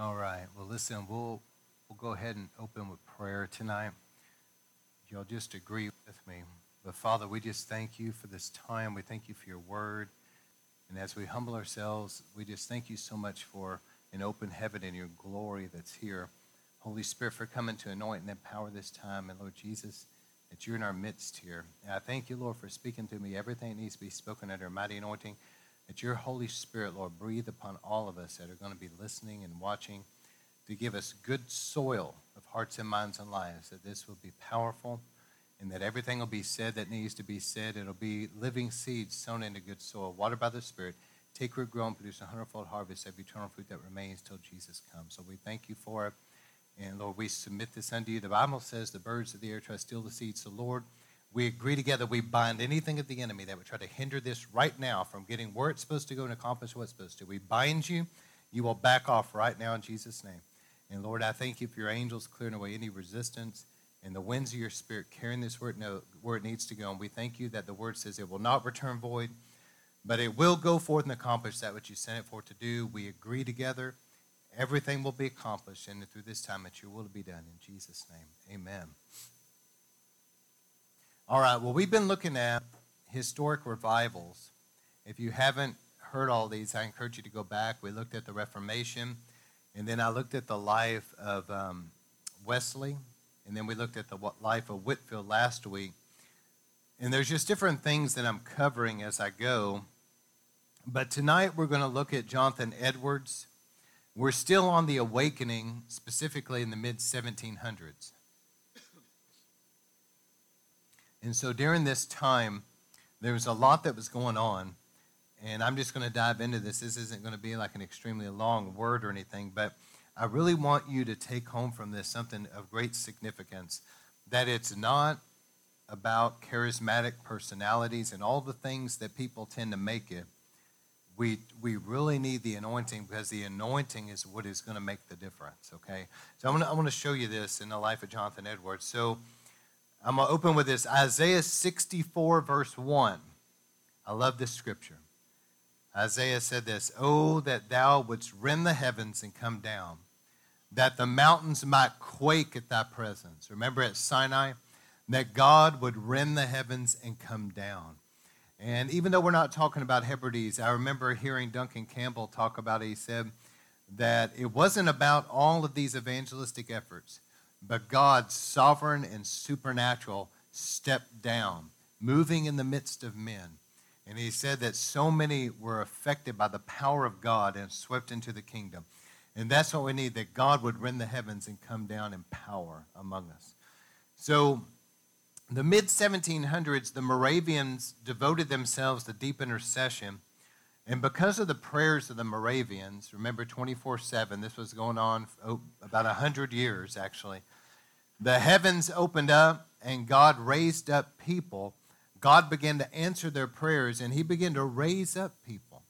All right. Well, listen, we'll we'll go ahead and open with prayer tonight. Y'all just agree with me. But Father, we just thank you for this time. We thank you for your word. And as we humble ourselves, we just thank you so much for an open heaven and your glory that's here. Holy Spirit, for coming to anoint and empower this time. And Lord Jesus, that you're in our midst here. And I thank you, Lord, for speaking to me everything needs to be spoken under mighty anointing that your Holy Spirit, Lord, breathe upon all of us that are going to be listening and watching to give us good soil of hearts and minds and lives, that this will be powerful and that everything will be said that needs to be said. It'll be living seeds sown into good soil, watered by the Spirit. Take root, grow, and produce a hundredfold harvest of eternal fruit that remains till Jesus comes. So we thank you for it. And Lord, we submit this unto you. The Bible says the birds of the air to steal the seeds. So, Lord, we agree together, we bind anything of the enemy that would try to hinder this right now from getting where it's supposed to go and accomplish what it's supposed to. We bind you. You will back off right now in Jesus' name. And Lord, I thank you for your angels clearing away any resistance and the winds of your spirit carrying this word where it needs to go. And we thank you that the word says it will not return void, but it will go forth and accomplish that which you sent it for to do. We agree together. Everything will be accomplished, and through this time that your will be done. In Jesus' name, amen. All right, well, we've been looking at historic revivals. If you haven't heard all these, I encourage you to go back. We looked at the Reformation, and then I looked at the life of um, Wesley, and then we looked at the life of Whitefield last week. And there's just different things that I'm covering as I go. But tonight we're going to look at Jonathan Edwards. We're still on the awakening, specifically in the mid 1700s. And so during this time, there was a lot that was going on. And I'm just going to dive into this. This isn't going to be like an extremely long word or anything, but I really want you to take home from this something of great significance that it's not about charismatic personalities and all the things that people tend to make it. We, we really need the anointing because the anointing is what is going to make the difference, okay? So I'm going to, to show you this in the life of Jonathan Edwards. So I'm going to open with this Isaiah 64, verse 1. I love this scripture. Isaiah said this Oh, that thou wouldst rend the heavens and come down, that the mountains might quake at thy presence. Remember at Sinai? That God would rend the heavens and come down. And even though we're not talking about Hebrides, I remember hearing Duncan Campbell talk about it. He said that it wasn't about all of these evangelistic efforts but God, sovereign and supernatural, stepped down, moving in the midst of men. And he said that so many were affected by the power of God and swept into the kingdom. And that's what we need that God would rend the heavens and come down in power among us. So, the mid 1700s, the Moravians devoted themselves to deep intercession and because of the prayers of the Moravians, remember 24 7, this was going on oh, about 100 years actually, the heavens opened up and God raised up people. God began to answer their prayers and he began to raise up people.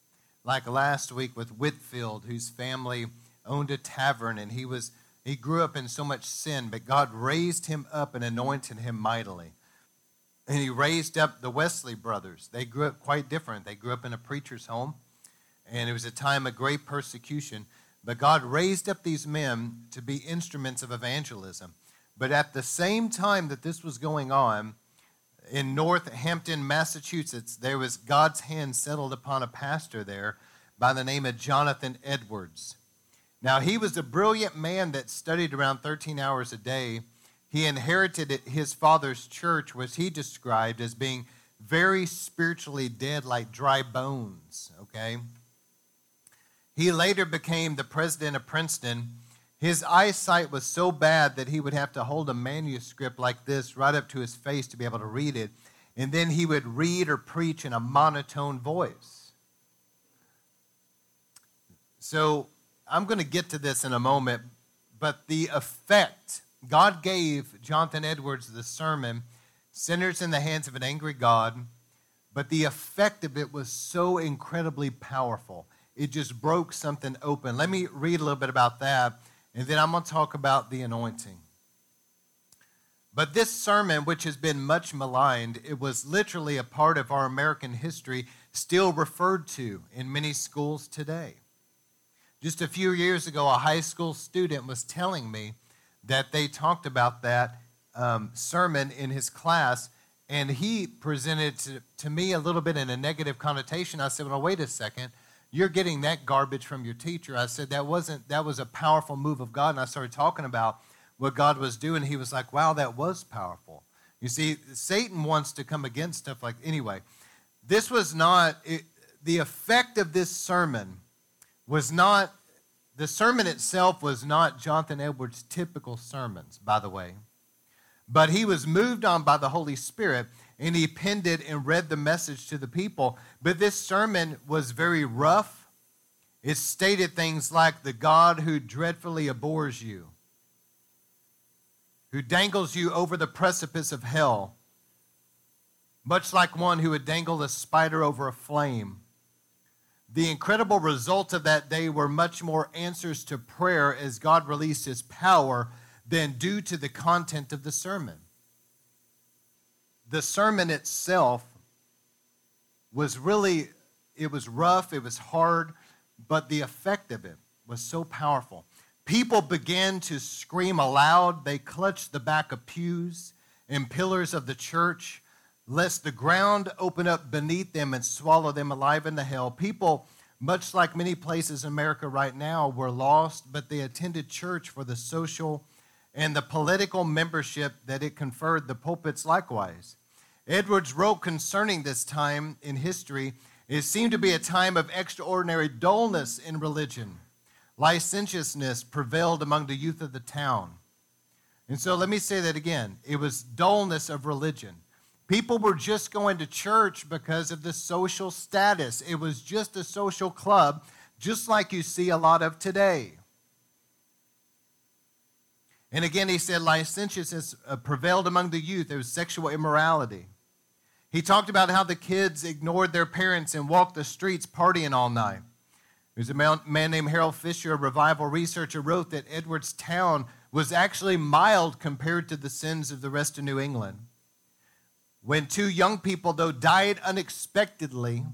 Like last week with Whitefield, whose family owned a tavern and he was he grew up in so much sin, but God raised him up and anointed him mightily. And he raised up the Wesley brothers. They grew up quite different. They grew up in a preacher's home, and it was a time of great persecution. But God raised up these men to be instruments of evangelism. But at the same time that this was going on, in Northampton, Massachusetts, there was God's hand settled upon a pastor there by the name of Jonathan Edwards. Now, he was a brilliant man that studied around 13 hours a day he inherited his father's church, which he described as being very spiritually dead, like dry bones, okay? He later became the president of Princeton. His eyesight was so bad that he would have to hold a manuscript like this right up to his face to be able to read it. And then he would read or preach in a monotone voice. So I'm going to get to this in a moment, but the effect God gave Jonathan Edwards the sermon, Sinners in the Hands of an Angry God, but the effect of it was so incredibly powerful. It just broke something open. Let me read a little bit about that, and then I'm going to talk about the anointing. But this sermon, which has been much maligned, it was literally a part of our American history, still referred to in many schools today. Just a few years ago, a high school student was telling me that they talked about that um, sermon in his class, and he presented to, to me a little bit in a negative connotation. I said, Well, wait a second. You're getting that garbage from your teacher. I said, That wasn't, that was a powerful move of God. And I started talking about what God was doing. He was like, Wow, that was powerful. You see, Satan wants to come against stuff like, anyway, this was not, it, the effect of this sermon was not, the sermon itself was not Jonathan Edwards' typical sermons, by the way. But he was moved on by the Holy Spirit and he penned it and read the message to the people. But this sermon was very rough. It stated things like the God who dreadfully abhors you, who dangles you over the precipice of hell, much like one who would dangle a spider over a flame. The incredible results of that day were much more answers to prayer as God released his power than due to the content of the sermon. The sermon itself was really, it was rough, it was hard, but the effect of it was so powerful. People began to scream aloud. They clutched the back of pews and pillars of the church, lest the ground open up beneath them and swallow them alive into hell. People, much like many places in America right now, were lost, but they attended church for the social and the political membership that it conferred the pulpits likewise. Edwards wrote concerning this time in history it seemed to be a time of extraordinary dullness in religion. Licentiousness prevailed among the youth of the town. And so let me say that again. It was dullness of religion. People were just going to church because of the social status. It was just a social club, just like you see a lot of today. And again, he said licentiousness uh, prevailed among the youth. There was sexual immorality. He talked about how the kids ignored their parents and walked the streets partying all night. There's a man named Harold Fisher, a revival researcher, wrote that Edwards Town was actually mild compared to the sins of the rest of New England. When two young people, though, died unexpectedly,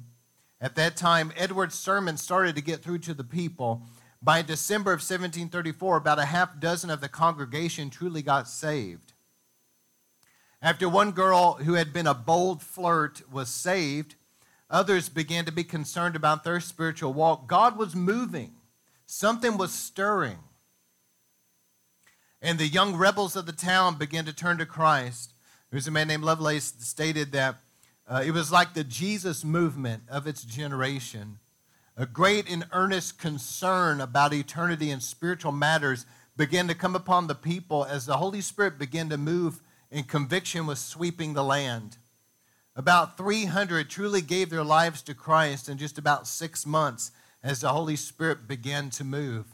at that time, Edwards' sermon started to get through to the people by December of 1734, about a half dozen of the congregation truly got saved. After one girl who had been a bold flirt was saved, others began to be concerned about their spiritual walk. God was moving, something was stirring. And the young rebels of the town began to turn to Christ. There's a man named Lovelace stated that uh, it was like the Jesus movement of its generation a great and earnest concern about eternity and spiritual matters began to come upon the people as the Holy Spirit began to move and conviction was sweeping the land. About 300 truly gave their lives to Christ in just about six months as the Holy Spirit began to move.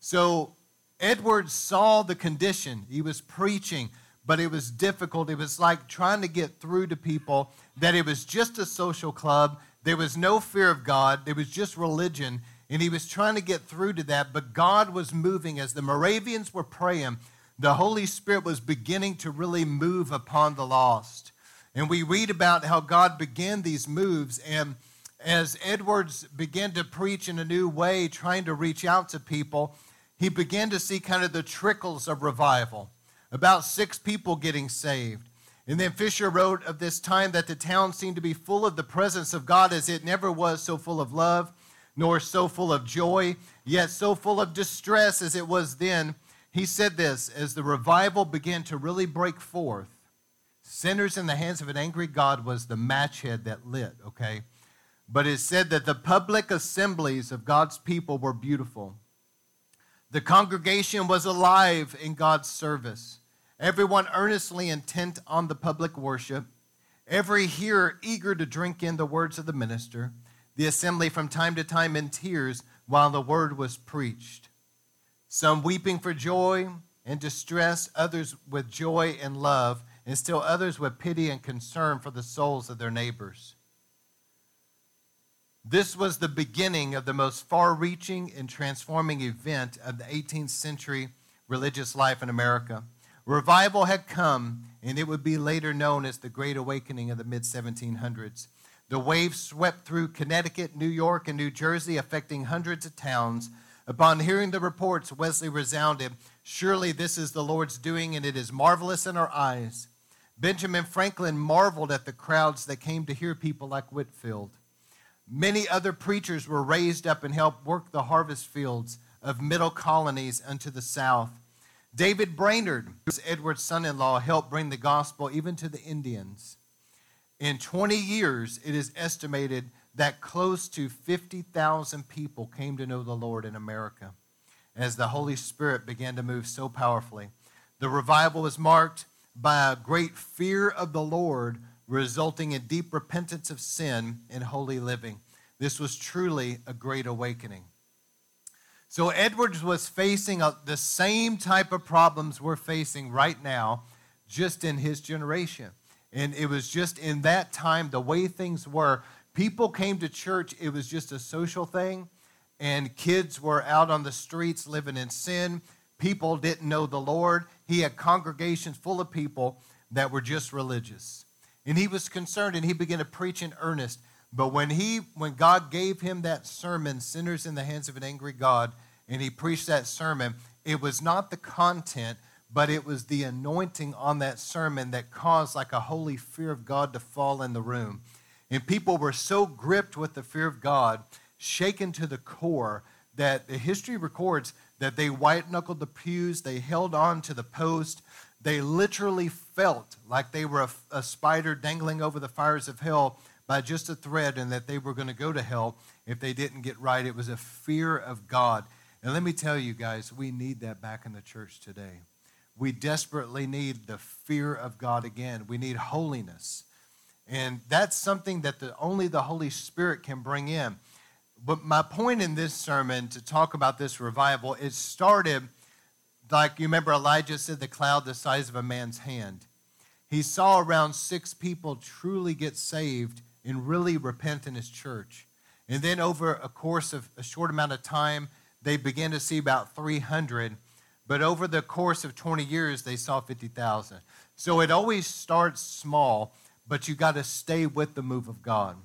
So Edwards saw the condition. He was preaching, but it was difficult. It was like trying to get through to people that it was just a social club there was no fear of God, there was just religion, and he was trying to get through to that. But God was moving as the Moravians were praying. The Holy Spirit was beginning to really move upon the lost. And we read about how God began these moves. And as Edwards began to preach in a new way, trying to reach out to people, he began to see kind of the trickles of revival. About six people getting saved. And then Fisher wrote of this time that the town seemed to be full of the presence of God as it never was so full of love, nor so full of joy, yet so full of distress as it was then. He said this as the revival began to really break forth. Sinners in the hands of an angry God was the match head that lit, okay? But it said that the public assemblies of God's people were beautiful. The congregation was alive in God's service everyone earnestly intent on the public worship, every hearer eager to drink in the words of the minister, the assembly from time to time in tears while the word was preached. Some weeping for joy and distress, others with joy and love, and still others with pity and concern for the souls of their neighbors. This was the beginning of the most far reaching and transforming event of the 18th century religious life in America. Revival had come, and it would be later known as the Great Awakening of the mid 1700s. The wave swept through Connecticut, New York, and New Jersey, affecting hundreds of towns. Upon hearing the reports, Wesley resounded, Surely this is the Lord's doing, and it is marvelous in our eyes. Benjamin Franklin marveled at the crowds that came to hear people like Whitefield. Many other preachers were raised up and helped work the harvest fields of middle colonies unto the south. David Brainerd, who's Edward's son in law, helped bring the gospel even to the Indians. In 20 years, it is estimated that close to 50,000 people came to know the Lord in America as the Holy Spirit began to move so powerfully. The revival was marked by a great fear of the Lord, resulting in deep repentance of sin and holy living. This was truly a great awakening. So, Edwards was facing a, the same type of problems we're facing right now, just in his generation. And it was just in that time, the way things were, people came to church, it was just a social thing, and kids were out on the streets living in sin. People didn't know the Lord. He had congregations full of people that were just religious. And he was concerned and he began to preach in earnest. But when he when God gave him that sermon, Sinners in the Hands of an Angry God, and he preached that sermon, it was not the content, but it was the anointing on that sermon that caused like a holy fear of God to fall in the room. And people were so gripped with the fear of God, shaken to the core, that the history records that they white knuckled the pews, they held on to the post, they literally felt like they were a, a, spider dangling over the fires of hell by just a thread and that they were going to go to hell if they didn't get right. It was a fear of God. And let me tell you guys, we need that back in the church today. We desperately need the fear of God again. We need holiness. And that's something that the, only the Holy Spirit can bring in. But my point in this sermon to talk about this revival, it started like you remember Elijah said, the cloud the size of a man's hand. He saw around six people truly get saved and really repent in his church. And then over a course of a short amount of time, they began to see about 300. But over the course of 20 years, they saw 50,000. So it always starts small, but you got to stay with the move of God.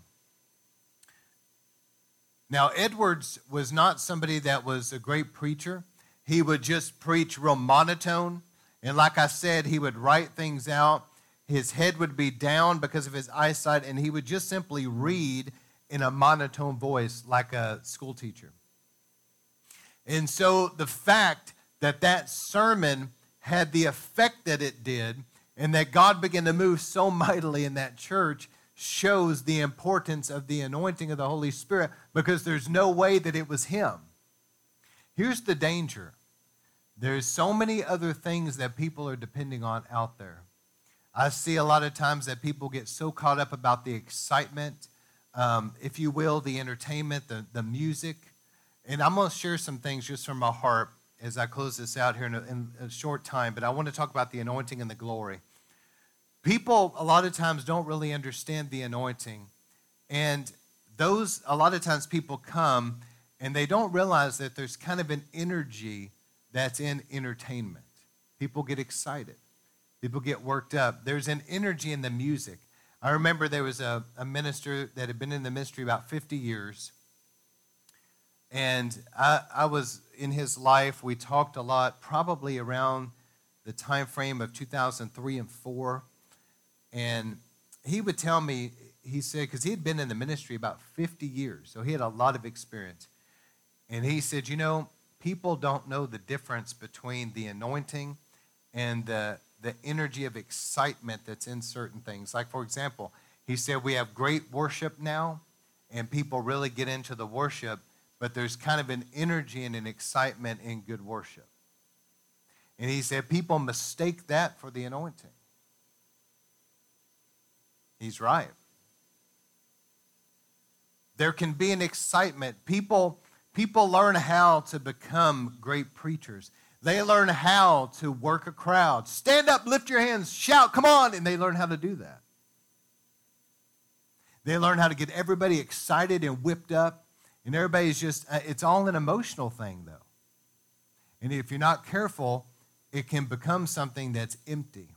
Now, Edwards was not somebody that was a great preacher. He would just preach real monotone. And like I said, he would write things out. His head would be down because of his eyesight, and he would just simply read in a monotone voice like a school teacher. And so the fact that that sermon had the effect that it did, and that God began to move so mightily in that church, shows the importance of the anointing of the Holy Spirit because there's no way that it was him. Here's the danger there's so many other things that people are depending on out there. I see a lot of times that people get so caught up about the excitement, um, if you will, the entertainment, the, the music. And I'm going to share some things just from my heart as I close this out here in a, in a short time, but I want to talk about the anointing and the glory. People, a lot of times, don't really understand the anointing. And those, a lot of times, people come and they don't realize that there's kind of an energy that's in entertainment. People get excited, people get worked up. There's an energy in the music. I remember there was a, a minister that had been in the ministry about 50 years. And I, I was in his life, we talked a lot, probably around the time frame of 2003 and 4 and he would tell me, he said, because he had been in the ministry about 50 years, so he had a lot of experience. And he said, you know, people don't know the difference between the anointing and the, the energy of excitement that's in certain things. Like, for example, he said, we have great worship now, and people really get into the worship, but there's kind of an energy and an excitement in good worship. And he said, people mistake that for the anointing. He's right. There can be an excitement. People, people learn how to become great preachers. They learn how to work a crowd. Stand up, lift your hands, shout, come on, and they learn how to do that. They learn how to get everybody excited and whipped up, and everybody's just, uh, it's all an emotional thing, though. And if you're not careful, it can become something that's empty.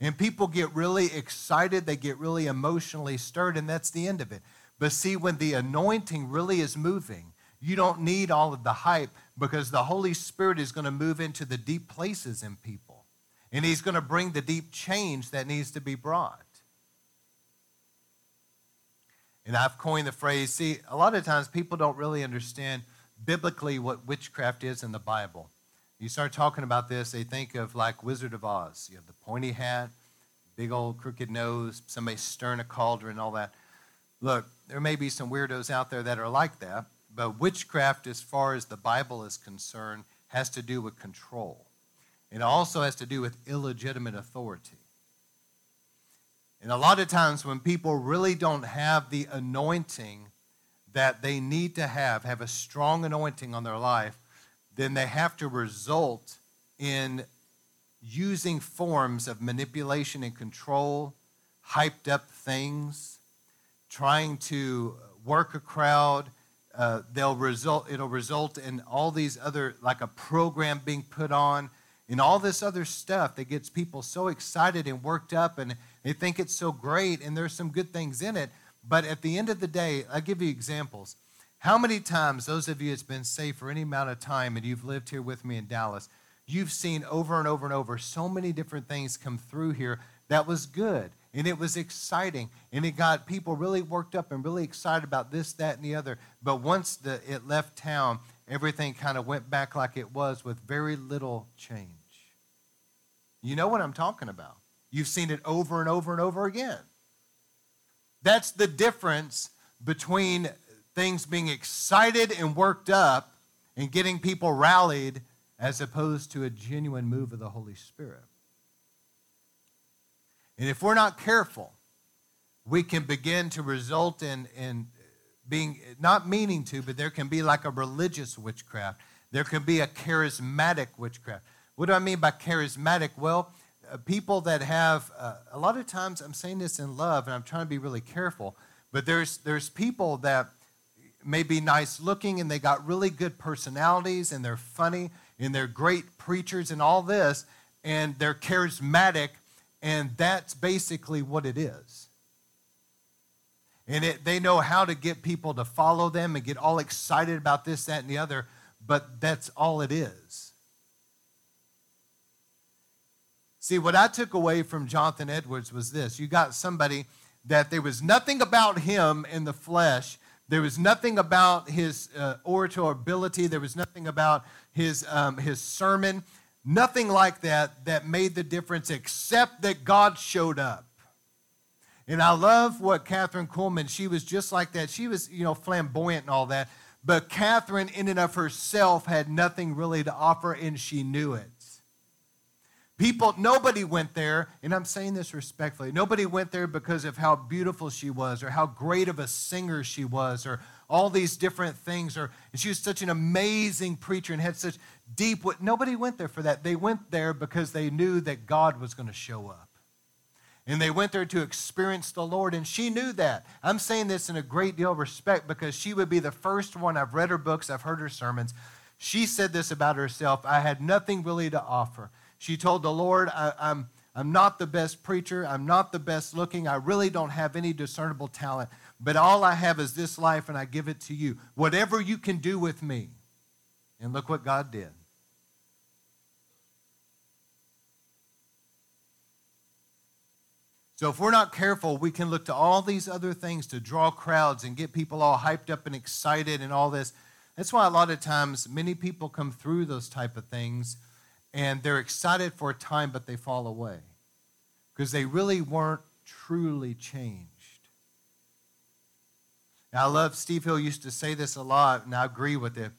And people get really excited, they get really emotionally stirred, and that's the end of it. But see, when the anointing really is moving, You don't need all of the hype because the Holy Spirit is going to move into the deep places in people. And He's going to bring the deep change that needs to be brought. And I've coined the phrase see, a lot of times people don't really understand biblically what witchcraft is in the Bible. You start talking about this, they think of like Wizard of Oz. You have the pointy hat, big old crooked nose, somebody stirring a cauldron, all that. Look, there may be some weirdos out there that are like that, but witchcraft, as far as the Bible is concerned, has to do with control. It also has to do with illegitimate authority. And a lot of times when people really don't have the anointing that they need to have, have a strong anointing on their life, then they have to result in using forms of manipulation and control, hyped up things, trying to work a crowd. Uh, they'll result, it'll result in all these other, like a program being put on, and all this other stuff that gets people so excited and worked up and they think it's so great and there's some good things in it. But at the end of the day, I'll give you examples. How many times, those of you that's been saved for any amount of time and you've lived here with me in Dallas, you've seen over and over and over so many different things come through here that was good and it was exciting and it got people really worked up and really excited about this, that, and the other. But once the, it left town, everything kind of went back like it was with very little change. You know what I'm talking about. You've seen it over and over and over again. That's the difference between things being excited and worked up and getting people rallied as opposed to a genuine move of the Holy Spirit. And if we're not careful, we can begin to result in, in being not meaning to, but there can be like a religious witchcraft. There can be a charismatic witchcraft. What do I mean by charismatic? Well, uh, people that have uh, a lot of times i'm saying this in love and i'm trying to be really careful but there's there's people that may be nice looking and they got really good personalities and they're funny and they're great preachers and all this and they're charismatic and that's basically what it is and it, they know how to get people to follow them and get all excited about this that and the other but that's all it is See, what I took away from Jonathan Edwards was this you got somebody that there was nothing about him in the flesh. There was nothing about his uh, orator ability. There was nothing about his, um, his sermon. Nothing like that that made the difference except that God showed up. And I love what Kathryn Kuhlman, she was just like that. She was, you know, flamboyant and all that. But Kathryn, in and of herself, had nothing really to offer, and she knew it. People, nobody went there, and I'm saying this respectfully. Nobody went there because of how beautiful she was, or how great of a singer she was, or all these different things. Or she was such an amazing preacher and had such deep. what Nobody went there for that. They went there because they knew that God was going to show up, and they went there to experience the Lord. And she knew that. I'm saying this in a great deal of respect because she would be the first one. I've read her books. I've heard her sermons. She said this about herself. I had nothing really to offer. She told the Lord, I, I'm, I'm not the best preacher. I'm not the best looking. I really don't have any discernible talent. But all I have is this life, and I give it to you. Whatever you can do with me. And look what God did. So, if we're not careful, we can look to all these other things to draw crowds and get people all hyped up and excited and all this. That's why a lot of times many people come through those type of things and they're excited for a time, but they fall away because they really weren't truly changed. Now, I love Steve Hill used to say this a lot, and I agree with it.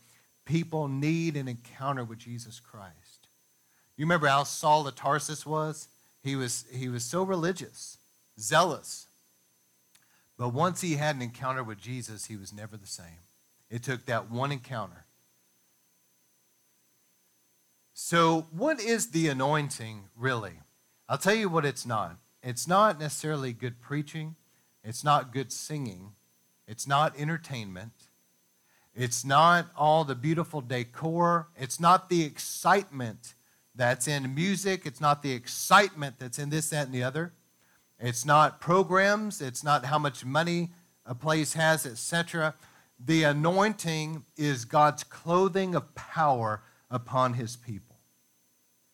People need an encounter with Jesus Christ. You remember how Saul of Tarsus was? He was, he was so religious, zealous. But once he had an encounter with Jesus, he was never the same. It took that one encounter so, what is the anointing really? I'll tell you what it's not. It's not necessarily good preaching, it's not good singing, it's not entertainment, it's not all the beautiful decor, it's not the excitement that's in music, it's not the excitement that's in this, that, and the other. It's not programs, it's not how much money a place has, etc. the anointing is God's clothing of power upon his people.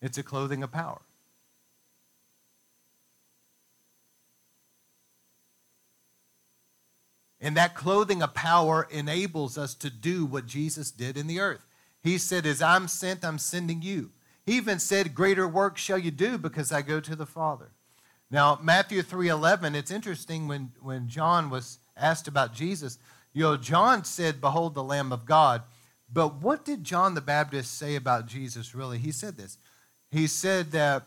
It's a clothing of power. And that clothing of power enables us to do what Jesus did in the earth. He said, As I'm sent, I'm sending you. He even said, Greater work shall you do because I go to the Father. Now, Matthew 3:11, it's interesting when, when John was asked about Jesus, you know, John said, Behold the Lamb of God. But what did John the Baptist say about Jesus really? He said this. He said that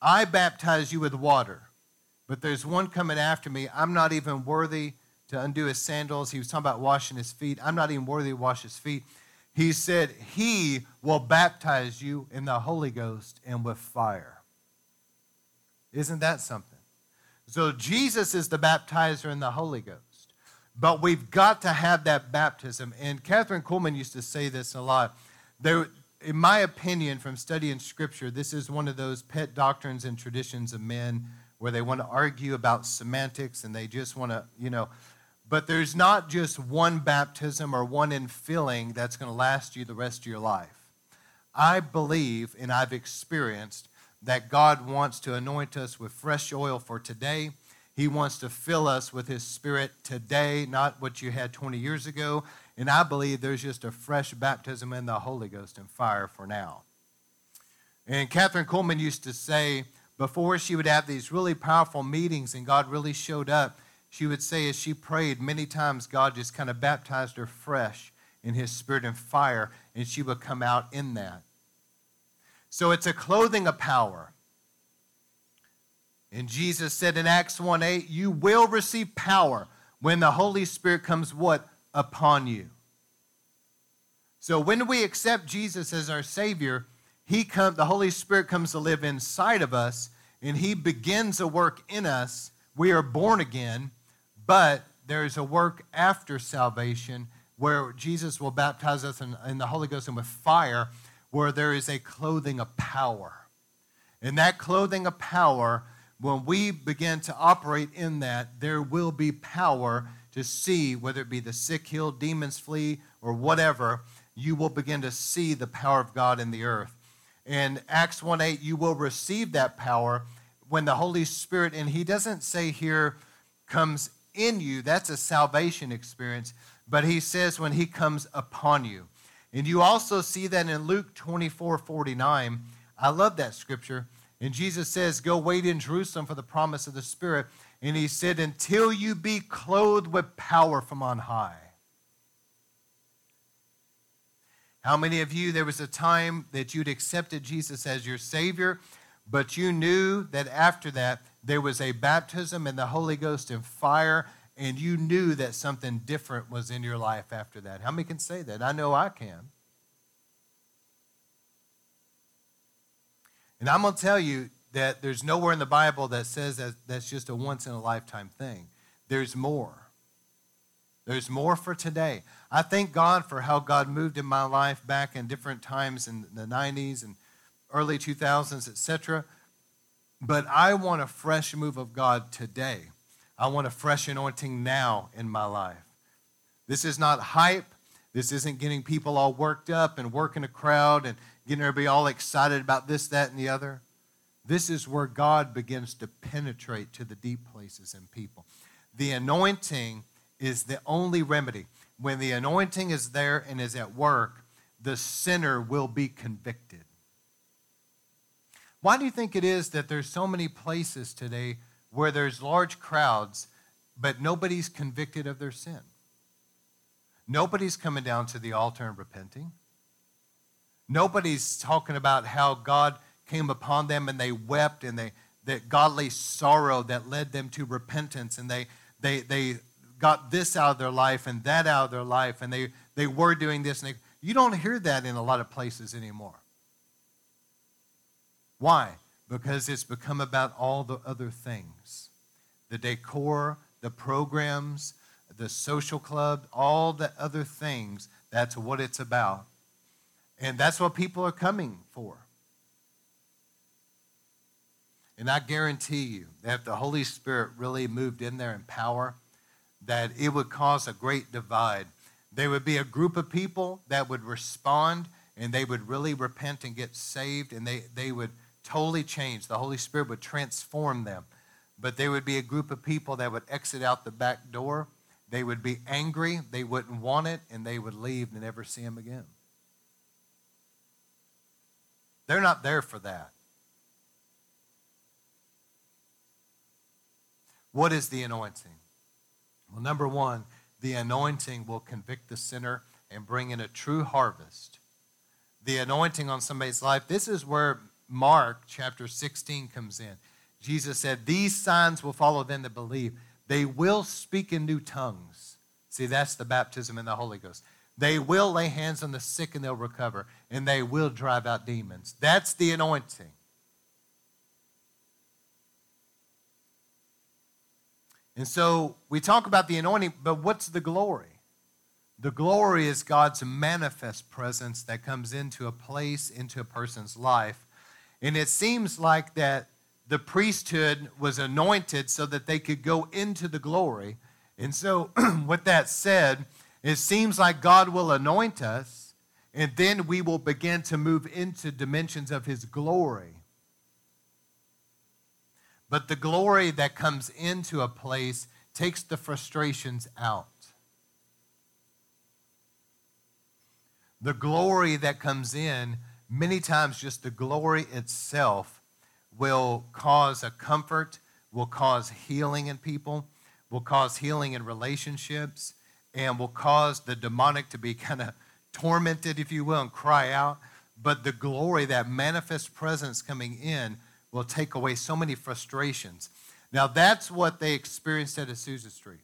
I baptize you with water, but there's one coming after me. I'm not even worthy to undo his sandals. He was talking about washing his feet. I'm not even worthy to wash his feet. He said, He will baptize you in the Holy Ghost and with fire. Isn't that something? So Jesus is the baptizer in the Holy Ghost. But we've got to have that baptism. And Kathryn Kuhlman used to say this a lot. There, in my opinion, from studying Scripture, this is one of those pet doctrines and traditions of men where they want to argue about semantics and they just want to, you know, but there's not just one baptism or one infilling that's going to last you the rest of your life. I believe and I've experienced that God wants to anoint us with fresh oil for today. He wants to fill us with His Spirit today, not what you had 20 years ago. And I believe there's just a fresh baptism in the Holy Ghost and fire for now. And Kathryn Kuhlman used to say, before she would have these really powerful meetings and God really showed up, she would say as she prayed, many times God just kind of baptized her fresh in his spirit and fire, and she would come out in that. So it's a clothing of power. And Jesus said in Acts 1 8, You will receive power when the Holy Spirit comes what? Upon you. So when we accept Jesus as our Savior, he come, the Holy Spirit comes to live inside of us, and He begins a work in us. We are born again, but there is a work after salvation where Jesus will baptize us in, in the Holy Ghost and with fire, where there is a clothing of power. And that clothing of power, when we begin to operate in that, there will be power to see, whether it be the sick healed, demons flee, or whatever, you will begin to see the power of God in the earth. In Acts 1 8, you will receive that power when the Holy Spirit, and he doesn't say here, comes in you. That's a salvation experience. But he says when he comes upon you. And you also see that in Luke 24 49. I love that scripture. And Jesus says, Go wait in Jerusalem for the promise of the Spirit. And he said, Until you be clothed with power from on high. How many of you, there was a time that you'd accepted Jesus as your Savior, but you knew that after that, there was a baptism in the Holy Ghost and fire, and you knew that something different was in your life after that? How many can say that? I know I can. And I'm going to tell you that there's nowhere in the Bible that says that that's just a once in a lifetime thing. There's more. There's more for today. I thank God for how God moved in my life back in different times in the 90s and early 2000s, etc. But I want a fresh move of God today. I want a fresh anointing now in my life. This is not hype. This isn't getting people all worked up and working a crowd and getting everybody all excited about this, that, and the other. This is where God begins to penetrate to the deep places in people. The anointing is the only remedy. When the anointing is there and is at work, the sinner will be convicted. Why do you think it is that there's so many places today where there's large crowds, but nobody's convicted of their sin? Nobody's coming down to the altar and repenting. Nobody's talking about how God came upon them and they wept and they that godly sorrow that led them to repentance and they they they got this out of their life and that out of their life, and they, they were doing this. And they, you don't hear that in a lot of places anymore. Why? Because it's become about all the other things the decor, the programs, the social club, all the other things. That's what it's about. And that's what people are coming for. And I guarantee you that if the Holy Spirit really moved in there in power, that it would cause a great divide. There would be a group of people that would respond and they would really repent and get saved and they, they would totally change. The Holy Spirit would transform them. But there would be a group of people that would exit out the back door. They would be angry, they wouldn't want it, and they would leave and never see him again. They're not there for that. What is the anointing? Well, number one, the anointing will convict the sinner and bring in a true harvest. The anointing on somebody's life, this is where Mark chapter 16 comes in. Jesus said, These signs will follow them that believe. They will speak in new tongues. See, that's the baptism in the Holy Ghost. They will lay hands on the sick and they'll recover, and they will drive out demons. That's the anointing. And so we talk about the anointing, but what's the glory? The glory is God's manifest presence that comes into a place, into a person's life. And it seems like that the priesthood was anointed so that they could go into the glory. And so, with that said, it seems like God will anoint us, and then we will begin to move into dimensions of His glory. But the glory that comes into a place takes the frustrations out. The glory that comes in, many times just the glory itself, will cause a comfort, will cause healing in people, will cause healing in relationships, and will cause the demonic to be kind of tormented, if you will, and cry out. But the glory, that manifest presence coming in, will take away so many frustrations. Now, that's what they experienced at Azusa Street.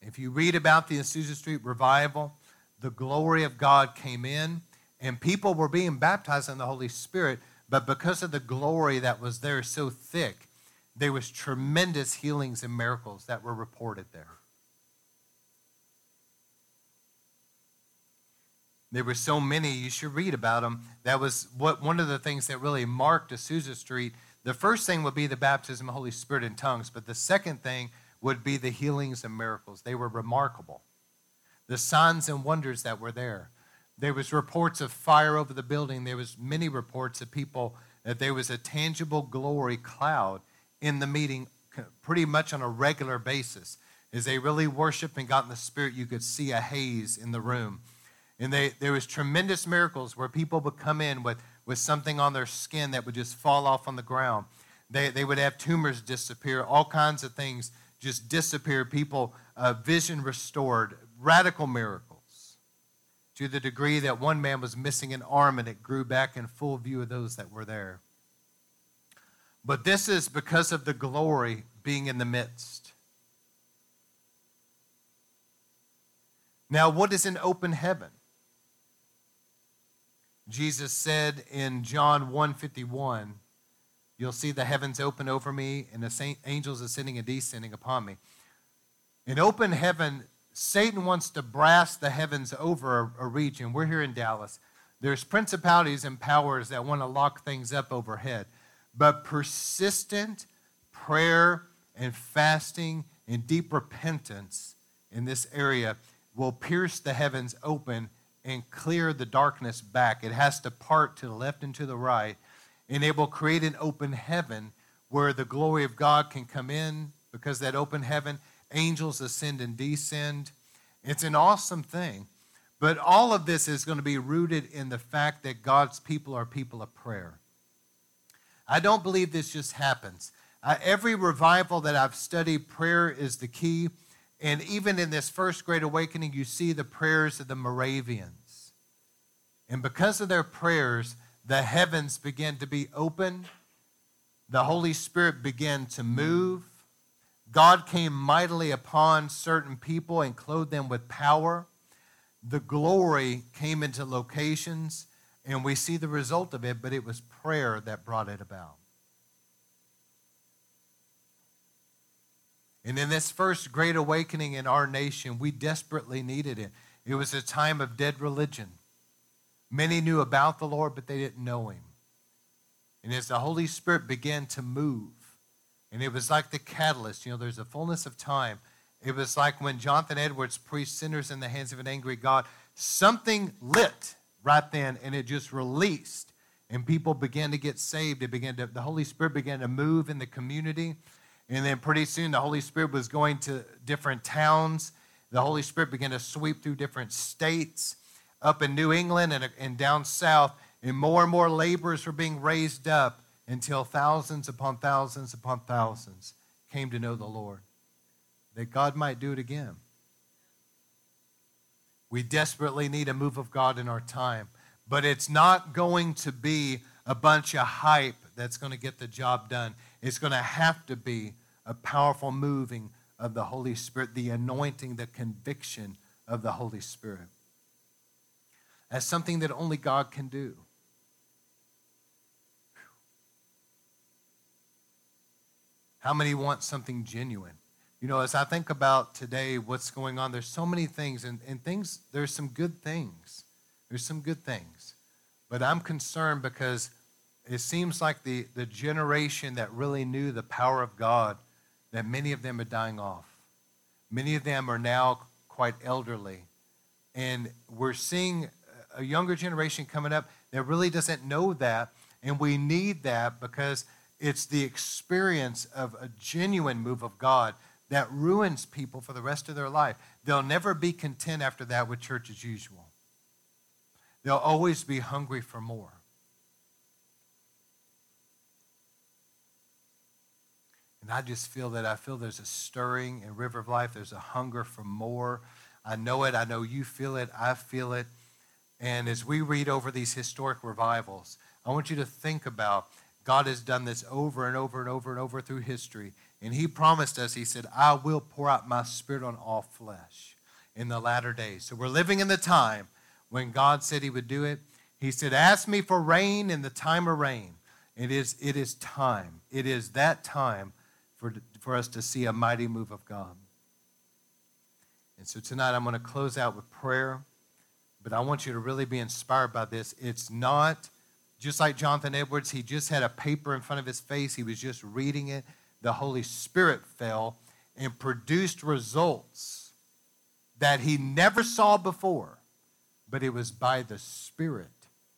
If you read about the Azusa Street revival, the glory of God came in, and people were being baptized in the Holy Spirit, but because of the glory that was there so thick, there was tremendous healings and miracles that were reported there. There were so many, you should read about them. That was what one of the things that really marked Azusa Street. The first thing would be the baptism of Holy Spirit in tongues, but the second thing would be the healings and miracles. They were remarkable. The signs and wonders that were there. There was reports of fire over the building. There was many reports of people that there was a tangible glory cloud in the meeting pretty much on a regular basis. As they really worshiped and got in the spirit, you could see a haze in the room. And they, there was tremendous miracles where people would come in with, with something on their skin that would just fall off on the ground. They, they would have tumors disappear, all kinds of things just disappear. People, uh, vision restored, radical miracles to the degree that one man was missing an arm and it grew back in full view of those that were there. But this is because of the glory being in the midst. Now, what is an open heaven? Jesus said in John 1:51, You'll see the heavens open over me and the angels ascending and descending upon me. In open heaven, Satan wants to brass the heavens over a, region. We're here in Dallas. There's principalities and powers that want to lock things up overhead. But persistent prayer and fasting and deep repentance in this area will pierce the heavens open and clear the darkness back. It has to part to the left and to the right, and it will create an open heaven where the glory of God can come in because that open heaven, angels ascend and descend. It's an awesome thing. But all of this is going to be rooted in the fact that God's people are people of prayer. I don't believe this just happens. Uh, every revival that I've studied, prayer is the key. And even in this first great awakening, you see the prayers of the Moravians. And because of their prayers, the heavens began to be open. The Holy Spirit began to move. God came mightily upon certain people and clothed them with power. The glory came into locations, and we see the result of it, but it was prayer that brought it about. And in this first great awakening in our nation, we desperately needed it. It was a time of dead religion. Many knew about the Lord, but they didn't know him. And as the Holy Spirit began to move, and it was like the catalyst, you know, there's a fullness of time, It was like when Jonathan Edwards preached Sinners in the Hands of an Angry God, something lit right then and it just released. And people began to get saved. It began to, the Holy Spirit began to move in the community. And then pretty soon the Holy Spirit was going to different towns. The Holy Spirit began to sweep through different states up in New England and, and down south. And more and more laborers were being raised up until thousands upon thousands upon thousands came to know the Lord. That God might do it again. We desperately need a move of God in our time, but it's not going to be a bunch of hype that's going to get the job done. It's going to have to be a powerful moving of the Holy Spirit, the anointing, the conviction of the Holy Spirit. As something that only God can do. How many want something genuine? You know, as I think about today, what's going on, there's so many things, and, and things, there's some good things. There's some good things. But I'm concerned because it seems like the, the generation that really knew the power of God, that many of them are dying off. Many of them are now quite elderly. And we're seeing a younger generation coming up that really doesn't know that. And we need that because it's the experience of a genuine move of God that ruins people for the rest of their life. They'll never be content after that with church as usual. They'll always be hungry for more. And I just feel that I feel there's a stirring in River of Life. There's a hunger for more. I know it. I know you feel it. I feel it. And as we read over these historic revivals, I want you to think about God has done this over and over and over and over through history. And he promised us, he said, I will pour out my spirit on all flesh in the latter days. So we're living in the time when God said he would do it. He said, Ask me for rain in the time of rain. It is, it is time. It is that time for, for us to see a mighty move of God. And so tonight I'm going to close out with prayer, but I want you to really be inspired by this. It's not just like Jonathan Edwards, he just had a paper in front of his face, he was just reading it the Holy Spirit fell and produced results that he never saw before, but it was by the Spirit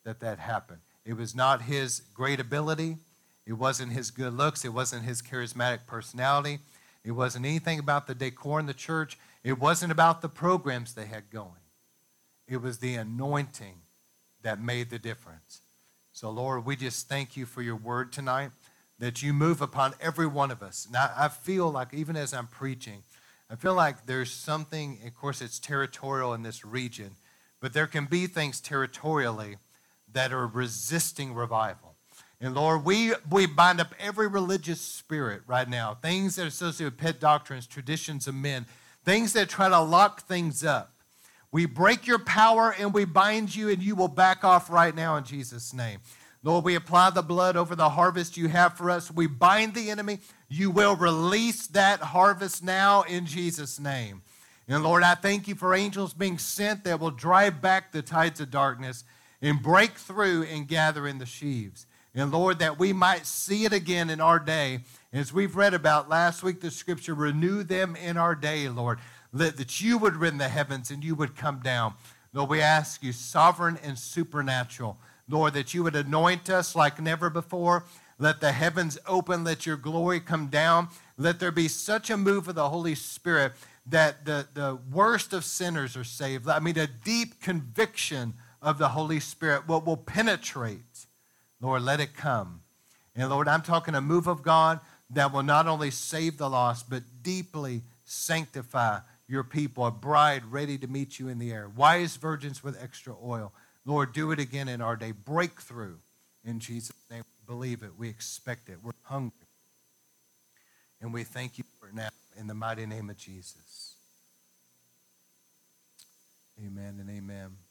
that that happened. It was not his great ability, it wasn't his good looks, it wasn't his charismatic personality, it wasn't anything about the decor in the church, it wasn't about the programs they had going. It was the anointing that made the difference. So, Lord, we just thank you for your word tonight that you move upon every one of us. Now, I feel like, even as I'm preaching, I feel like there's something, of course, it's territorial in this region, but there can be things territorially that are resisting revival. And Lord, we, we bind up every religious spirit right now, things that are associated with pet doctrines, traditions of men, things that try to lock things up. We break your power and we bind you, and you will back off right now in Jesus' name. Lord, we apply the blood over the harvest you have for us. We bind the enemy. You will release that harvest now in Jesus' name. And Lord, I thank you for angels being sent that will drive back the tides of darkness and break through and gather in the sheaves. And Lord, that we might see it again in our day. As we've read about last week, the scripture, renew them in our day, Lord. That, that you would rend the heavens and you would come down. Lord, we ask you, sovereign and supernatural Lord, that you would anoint us like never before. Let the heavens open. Let your glory come down. Let there be such a move of the Holy Spirit that the, the worst of sinners are saved. I mean, a deep conviction of the Holy Spirit, what will penetrate. Lord, let it come. And Lord, I'm talking a move of God that will not only save the lost, but deeply sanctify your people, a bride ready to meet you in the air. Wise virgins with extra oil. Lord, do it again in our day. Breakthrough in Jesus' name. We believe it. We expect it. We're hungry. And we thank you for it now in the mighty name of Jesus. Amen and amen.